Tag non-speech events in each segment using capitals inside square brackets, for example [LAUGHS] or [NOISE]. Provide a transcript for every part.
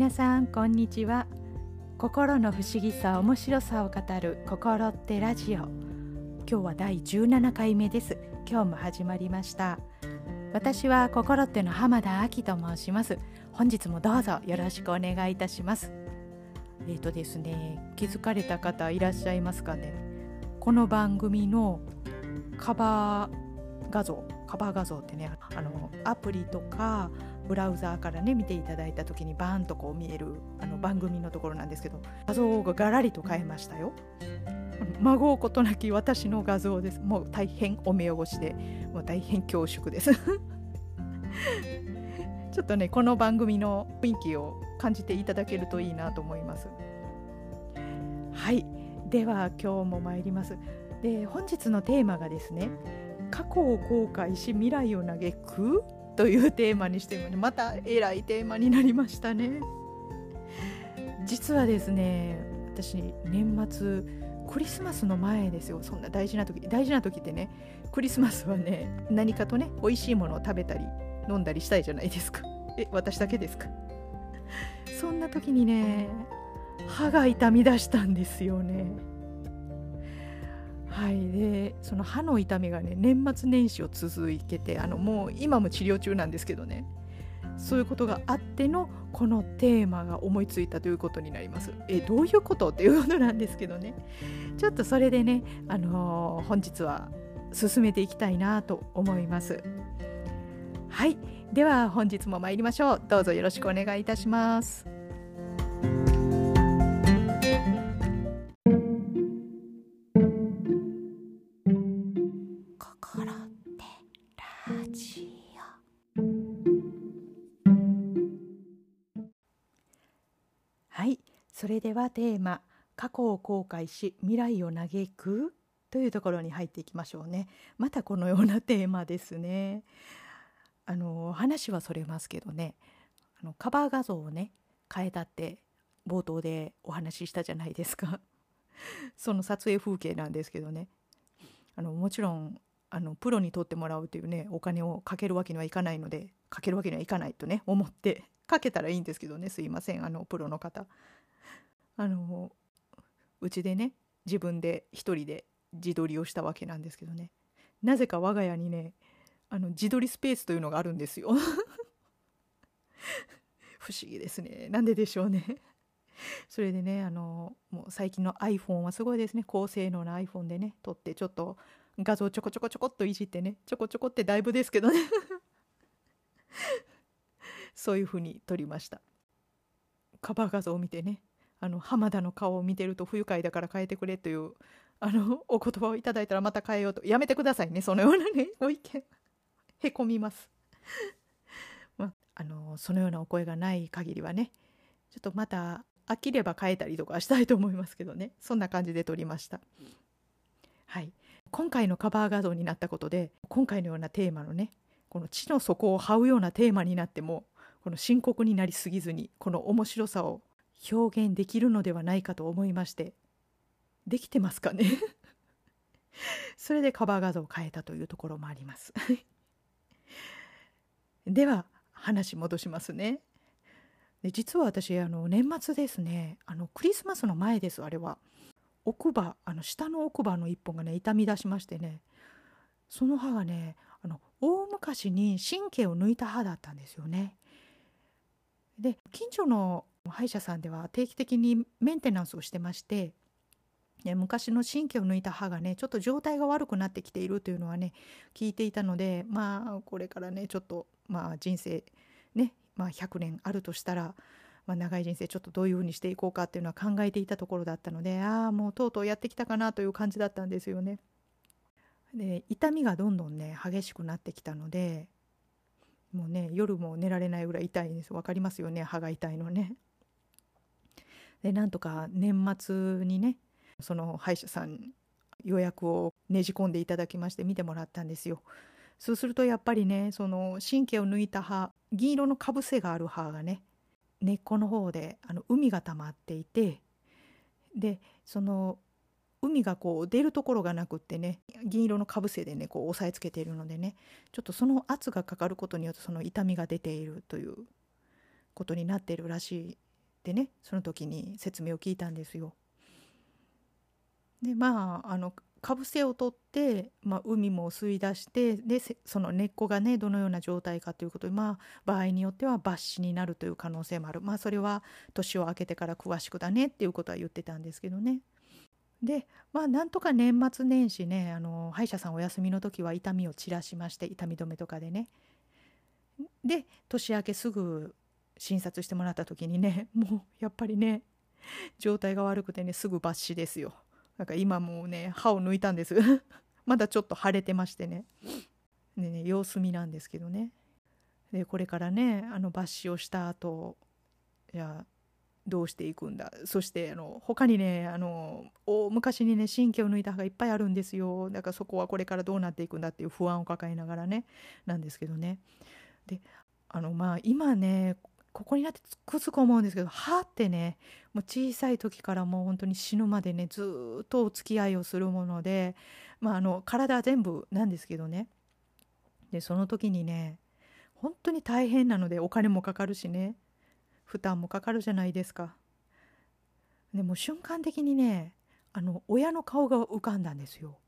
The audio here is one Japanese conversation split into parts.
皆さんこんにちは。心の不思議さ面白さを語る心ってラジオ。今日は第17回目です。今日も始まりました。私は心っての浜田亜希と申します。本日もどうぞよろしくお願いいたします。えっ、ー、とですね気づかれた方いらっしゃいますかね。この番組のカバー画像カバー画像ってねあのアプリとかブラウザーからね見ていただいた時にバーンとこう見えるあの番組のところなんですけど画像がガラリと変えましたよ。孫うことなき私の画像です。もう大変お目汚しで、もう大変恐縮です。[LAUGHS] ちょっとね、この番組の雰囲気を感じていただけるといいなと思います。はい、では今日も参ります。で、本日のテーマがですね、過去を後悔し未来を嘆くというテーマにしてまたえらいテーマになりましたね。実はですね私年末クリスマスの前ですよ。そんな大事な時大事な時ってねクリスマスはね何かとね美味しいものを食べたり飲んだりしたいじゃないですか。え私だけですか？そんな時にね歯が痛み出したんですよね。はい、でその歯の痛みがね年末年始を続けてあのもう今も治療中なんですけどねそういうことがあってのこのテーマが思いついたということになります。えどういうことっていうことなんですけどねちょっとそれでね、あのー、本日は進めていきたいなと思います。はいでは本日も参りましょうどうぞよろしくお願いいたします。それではテーマ「過去を後悔し未来を嘆く」というところに入っていきましょうね。またこのようなテーマですね。あの話はそれますけどねあのカバー画像をね変えたって冒頭でお話ししたじゃないですか。その撮影風景なんですけどねあのもちろんあのプロに撮ってもらうというねお金をかけるわけにはいかないのでかけるわけにはいかないとね思ってかけたらいいんですけどねすいませんあのプロの方あのうちでね自分で一人で自撮りをしたわけなんですけどね。なぜか我が家にねあの自撮りスペースというのがあるんですよ。[LAUGHS] 不思議ですね。なんででしょうね。それでねあのもう最近の iPhone はすごいですね。高性能な iPhone でね撮ってちょっと画像ちょこちょこちょこっといじってねちょこちょこってだいぶですけどね。[LAUGHS] そういう風に撮りました。カバー画像を見てねあの浜田の顔を見てると不愉快だから変えてくれというあの [LAUGHS] お言葉をいただいたらまた変えようと。やめてくださいね。そのようなね [LAUGHS] ご意見。へこみます。[LAUGHS] まあのそのようなお声がない限りはねちょっとまた飽きれば変えたりとかしたいと思いますけどね。そんな感じで撮りました。はい。今回のカバー画像になったことで今回のようなテーマのねこの地の底を這うようなテーマになってもこの深刻になりすぎずにこの面白さを表現できるのではないかと思いましてできてますかね？[LAUGHS] それでカバー画像を変えたというところもあります。[LAUGHS] では話戻しますね。で実は私あの年末ですねあのクリスマスの前ですあれは。奥歯あの下の奥歯の一本がね痛み出しましてねその歯がねあの大昔に神経を抜いた歯だったんですよね。で近所の歯医者さんでは定期的にメンテナンスをしてまして昔の神経を抜いた歯がねちょっと状態が悪くなってきているというのはね聞いていたのでまあこれからねちょっとまあ人生ね、まあ、100年あるとしたら、まあ、長い人生ちょっとどういうふうにしていこうかっていうのは考えていたところだったのでああもうとうとうやってきたかなという感じだったんですよね。で痛みがどんどんね激しくなってきたのでもうね夜も寝られないぐらい痛いんです分かりますよね歯が痛いのね。でなんとか年末にねその歯医者さん予約をねじ込んでいただきまして見てもらったんですよ。そうするとやっぱりねその神経を抜いた歯銀色のかぶせがある歯がね根っこの方であの海が溜まっていてでその海がこう出るところがなくってね銀色のかぶせでねこう押さえつけているのでねちょっとその圧がかかることによってその痛みが出ているということになっているらしいってねその時に説明を聞いたんですよ。でまああのかぶせを取って、まあ、海も吸い出してでその根っこがねどのような状態かということで、まあ、場合によっては抜歯になるという可能性もあるまあそれは年を明けてから詳しくだねっていうことは言ってたんですけどね。でまあなんとか年末年始ねあの歯医者さんお休みの時は痛みを散らしまして痛み止めとかでねで年明けすぐ診察してもらった時にね [LAUGHS] もうやっぱりね状態が悪くてねすぐ抜歯ですよ。なんか今もうね歯を抜いたんです。[LAUGHS] まだちょっと腫れてましてね。でね様子見なんですけどね。でこれからねあの抜歯をした後いやどうしていくんだ。そしてあの他にねあの昔にね神経を抜いた歯がいっぱいあるんですよ。だからそこはこれからどうなっていくんだっていう不安を抱えながらねなんですけどね。であのまあ今ねここになってつくづく思うんですけど歯ってねもう小さい時からもう本当に死ぬまでねずっとお付き合いをするもので、まあ、あの体全部なんですけどねでその時にね本当に大変なのでお金もかかるしね負担もかかるじゃないですか。でも瞬間的にねあの親の顔が浮かんだんですよ。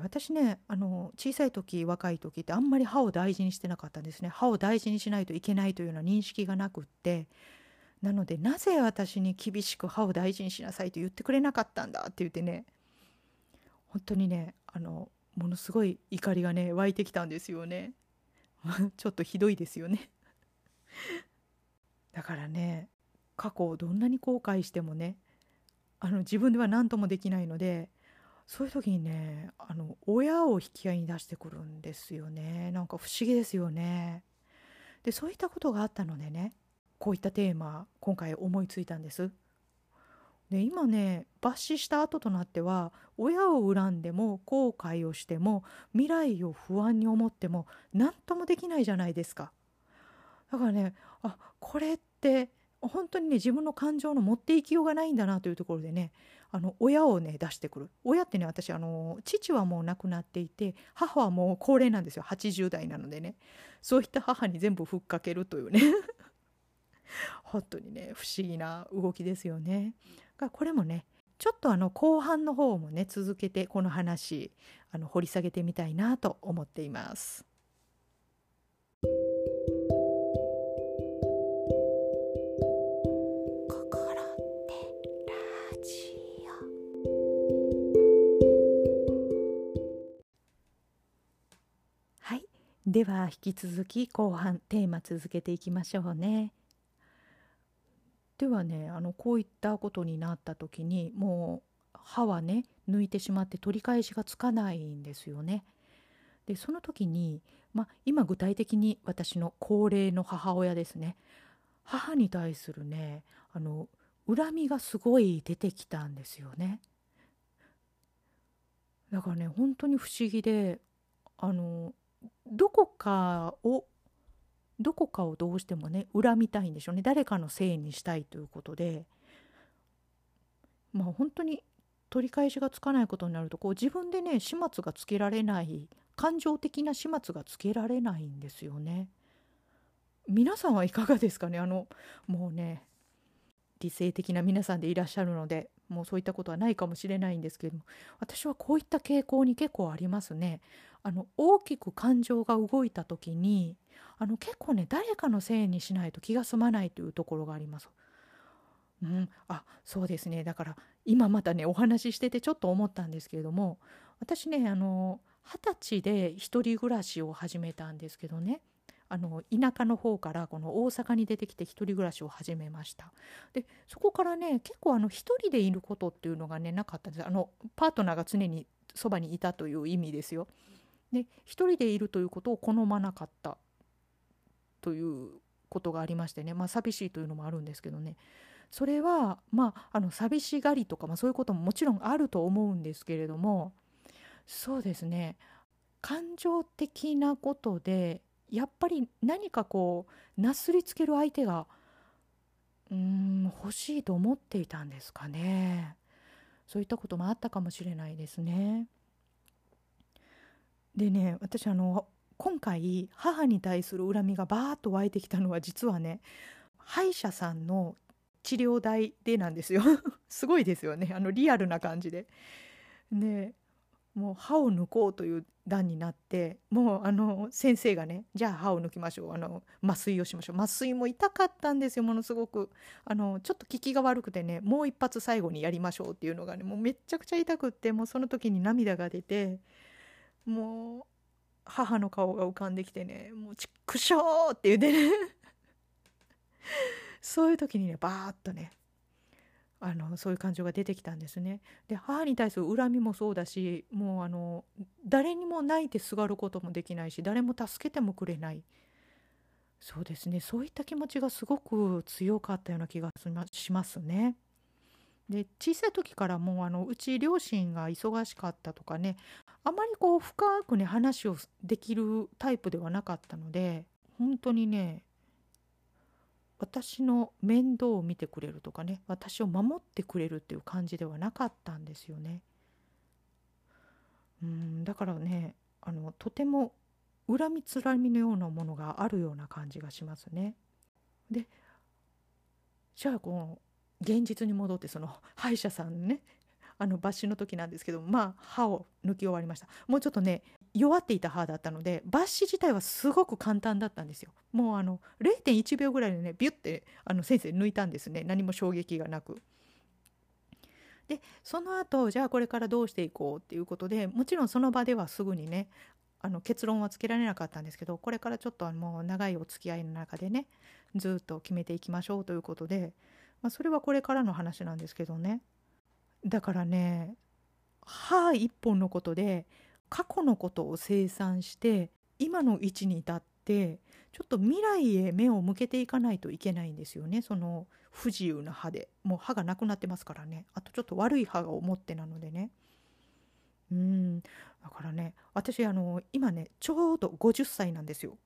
私ねあの小さい時若い時ってあんまり歯を大事にしてなかったんですね。歯を大事にしないといけないというような認識がなくって。なのでなぜ私に厳しく歯を大事にしなさいと言ってくれなかったんだって言ってね。本当にねあのものすごい怒りがね湧いてきたんですよね。[LAUGHS] ちょっとひどいですよね。[LAUGHS] だからね過去をどんなに後悔してもねあの自分では何ともできないのでそういう時にねあの親を引き合いに出してくるんですよねなんか不思議ですよね。でそういったことがあったのでねこういったテーマ今回思いついたんです。で今ね抜歯した後となっては親を恨んでも後悔をしても未来を不安に思っても何ともできないじゃないですか。だからねあこれって本当にね自分の感情の持っていきようがないんだなというところでねあの親をね出してくる親ってね私あの父はもう亡くなっていて母はもう高齢なんですよ80代なのでねそういった母に全部ふっかけるというね [LAUGHS] 本当にね不思議な動きですよね。これもねちょっとあの後半の方もね続けてこの話あの掘り下げてみたいなと思っています。では引き続き後半テーマ続けていきましょうね。ではねあのこういったことになった時にもう歯はね抜いてしまって取り返しがつかないんですよね。でその時に、まあ、今具体的に私の高齢の母親ですね母に対するねあの恨みがすごい出てきたんですよね。だからね本当に不思議であのどこかをどこかをどうしてもね恨みたいんでしょうね誰かのせいにしたいということでまあ本当に取り返しがつかないことになるとこう自分でね始末がつけられない感情的な始末がつけられないんですよね。皆さんはいかがですかね？あのもうね理性的な皆さんでいらっしゃるのでもうそういったことはないかもしれないんですけれども私はこういった傾向に結構ありますね。あの大きく感情が動いた時にあの結構ね誰かのせいにしないと気が済まないというところがあります。うん、あそうですね。だから今またねお話ししててちょっと思ったんですけれども私ねあの二十歳で一人暮らしを始めたんですけどね。あの田舎の方からこの大阪に出てきて一人暮らしを始めました。でそこからね結構あの一人でいることっていうのがねなかったんです。あのパートナーが常にそばにいたという意味ですよ。で一人でいるということを好まなかったということがありましてね。まあ寂しいというのもあるんですけどね。それはまああの寂しがりとか、まあ、そういうことももちろんあると思うんですけれどもそうですね。感情的なことでやっぱり何かこうなすりつける相手がうん欲しいと思っていたんですかね。そういったこともあったかもしれないですね。でね私あの今回母に対する恨みがバーッと湧いてきたのは実はね歯医者さんの治療台でなんですよ。[LAUGHS] すごいですよね。あのリアルな感じで。でもう歯を抜こうという段になってもうあの先生がねじゃあ歯を抜きましょう。あの麻酔をしましょう。麻酔も痛かったんですよものすごく。あのちょっと効きが悪くてねもう一発最後にやりましょうっていうのがねもうめっちゃくちゃ痛くってもうその時に涙が出てもう母の顔が浮かんできてねもうちっくしょーって言ってね [LAUGHS] そういう時にねバーッとねあのそういう感情が出てきたんですね。で母に対する恨みもそうだしもうあの誰にも泣いてすがることもできないし誰も助けてもくれないそうですねそういった気持ちがすごく強かったような気がしますね。で小さい時からもうあのうち両親が忙しかったとかねあまりこう深くね話をできるタイプではなかったので本当にね私の面倒を見てくれるとかね私を守ってくれるっていう感じではなかったんですよね。うんだからねあのとても恨みつらみのようなものがあるような感じがしますね。でじゃあこの現実に戻ってその歯医者さんねあの抜歯の時なんですけどまあ歯を抜き終わりました。もうちょっとね弱っていた歯だったので抜歯自体はすごく簡単だったんですよ。もうあの0.1秒ぐらいでねビュッてあの先生抜いたんですね。何も衝撃がなく。でその後じゃあこれからどうしていこうっていうことでもちろんその場ではすぐにねあの結論はつけられなかったんですけどこれからちょっともう長いお付き合いの中でねずっと決めていきましょうということで、まあ、それはこれからの話なんですけどね。だからね歯一本のことで過去のことを清算して今の位置に立ってちょっと未来へ目を向けていかないといけないんですよね。その不自由な歯で。もう歯がなくなってますからね。あとちょっと悪い歯が思ってなのでね。うん。だからね私あの今ねちょうど50歳なんですよ。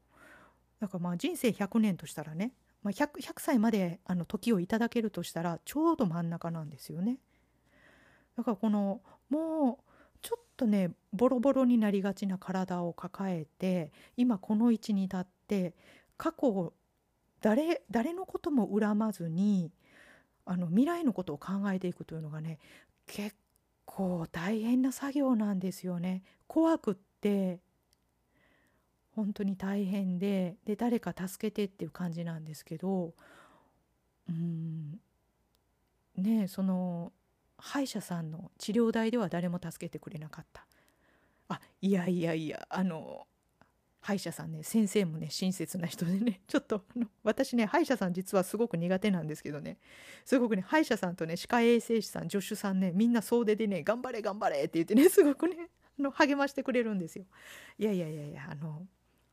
だからまあ人生100年としたらね、まあ100、100, 歳まであの時をいただけるとしたらちょうど真ん中なんですよね。だからこのもうちょっとねボロボロになりがちな体を抱えて今この位置に立って過去を誰誰のことも恨まずにあの未来のことを考えていくというのがね結構大変な作業なんですよね。怖くって本当に大変でで誰か助けてっていう感じなんですけどうんねその歯医者さんの治療代では誰も助けてくれなかった。あいやいやいやあの歯医者さんね先生もね親切な人でね [LAUGHS] ちょっとあの私ね歯医者さん実はすごく苦手なんですけどね。すごくね歯医者さんとね歯科衛生士さん助手さんねみんな総出でね頑張れ頑張れって言ってねすごくねあの励ましてくれるんですよ。いやいやいやいやあの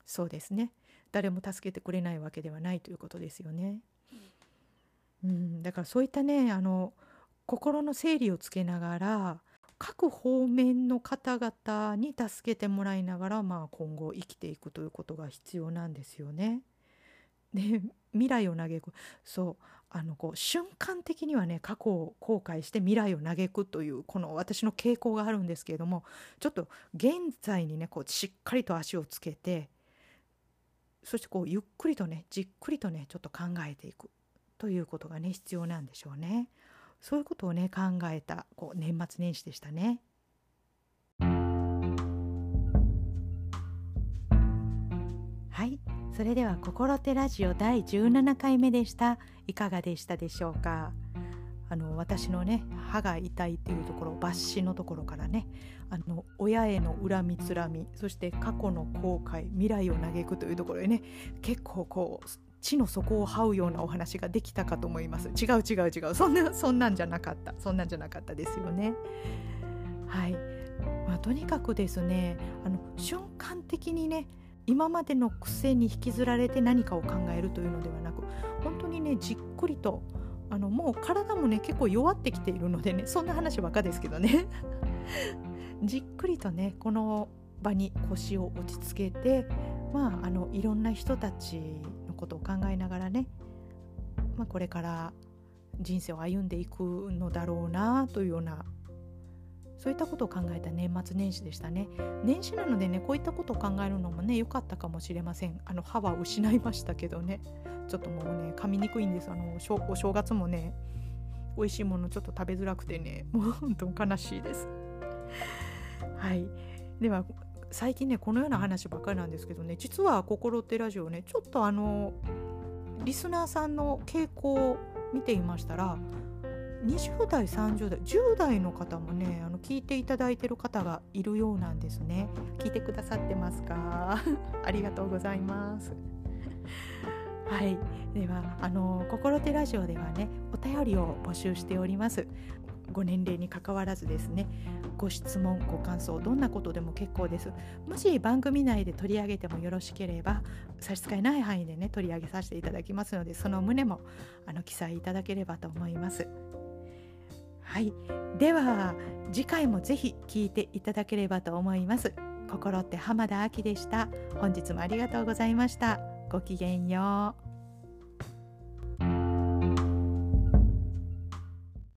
そうですね。誰も助けてくれないわけではないということですよね。うん、だからそういったねあの心の整理をつけながら各方面の方々に助けてもらいながら、まあ、今後生きていくということが必要なんですよね。で未来を嘆く。そう。あのこう瞬間的にはね過去を後悔して未来を嘆くというこの私の傾向があるんですけれどもちょっと現在にねこうしっかりと足をつけてそしてこうゆっくりとねじっくりとねちょっと考えていくということがね必要なんでしょうね。そういうことをね考えたこう年末年始でしたね。はいそれでは「心手ラジオ」第17回目でしたいかがでしたでしょうか？あの私のね歯が痛いっていうところ抜歯のところからねあの親への恨みつらみそして過去の後悔未来を嘆くというところでね結構こう地の底を這うようなお話ができたかと思います。違う違う違う。そんなそんなんじゃなかった。そんなんじゃなかったですよね。はい、まあ、とにかくですねあの瞬間的にね今までの癖に引きずられて何かを考えるというのではなく本当にねじっくりとあのもう体もね結構弱ってきているのでね [LAUGHS] そんな話ばっかですけどね。[LAUGHS] じっくりとねこの場に腰を落ち着けてまああのいろんな人たちのことを考えながらね、まあ、これから人生を歩んでいくのだろうなというようなそういったことを考えた年末年始でしたね。年始なのでねこういったことを考えるのもね良かったかもしれません。あの歯は失いましたけどね。ちょっともうね噛みにくいんです。あのお正月もね美味しいものちょっと食べづらくてねもう本当悲しいです。はい。では最近ねこのような話ばっかりなんですけどね実は「心ってラジオね」ちょっとあのリスナーさんの傾向を見ていましたら20代30代10代の方もねあの聞いていただいてる方がいるようなんですね。聞いてくださってますか？[LAUGHS] ありがとうございます。[LAUGHS] はい。ではあの心手ラジオではねお便りを募集しております。ご年齢にかかわらずですね。ご質問ご感想どんなことでも結構です。もし番組内で取り上げてもよろしければ差し支えない範囲でね取り上げさせていただきますのでその旨もあの記載いただければと思います。はい。では次回もぜひ聞いていただければと思います。心って浜田亜希でした。本日もありがとうございました。ごきげんよう。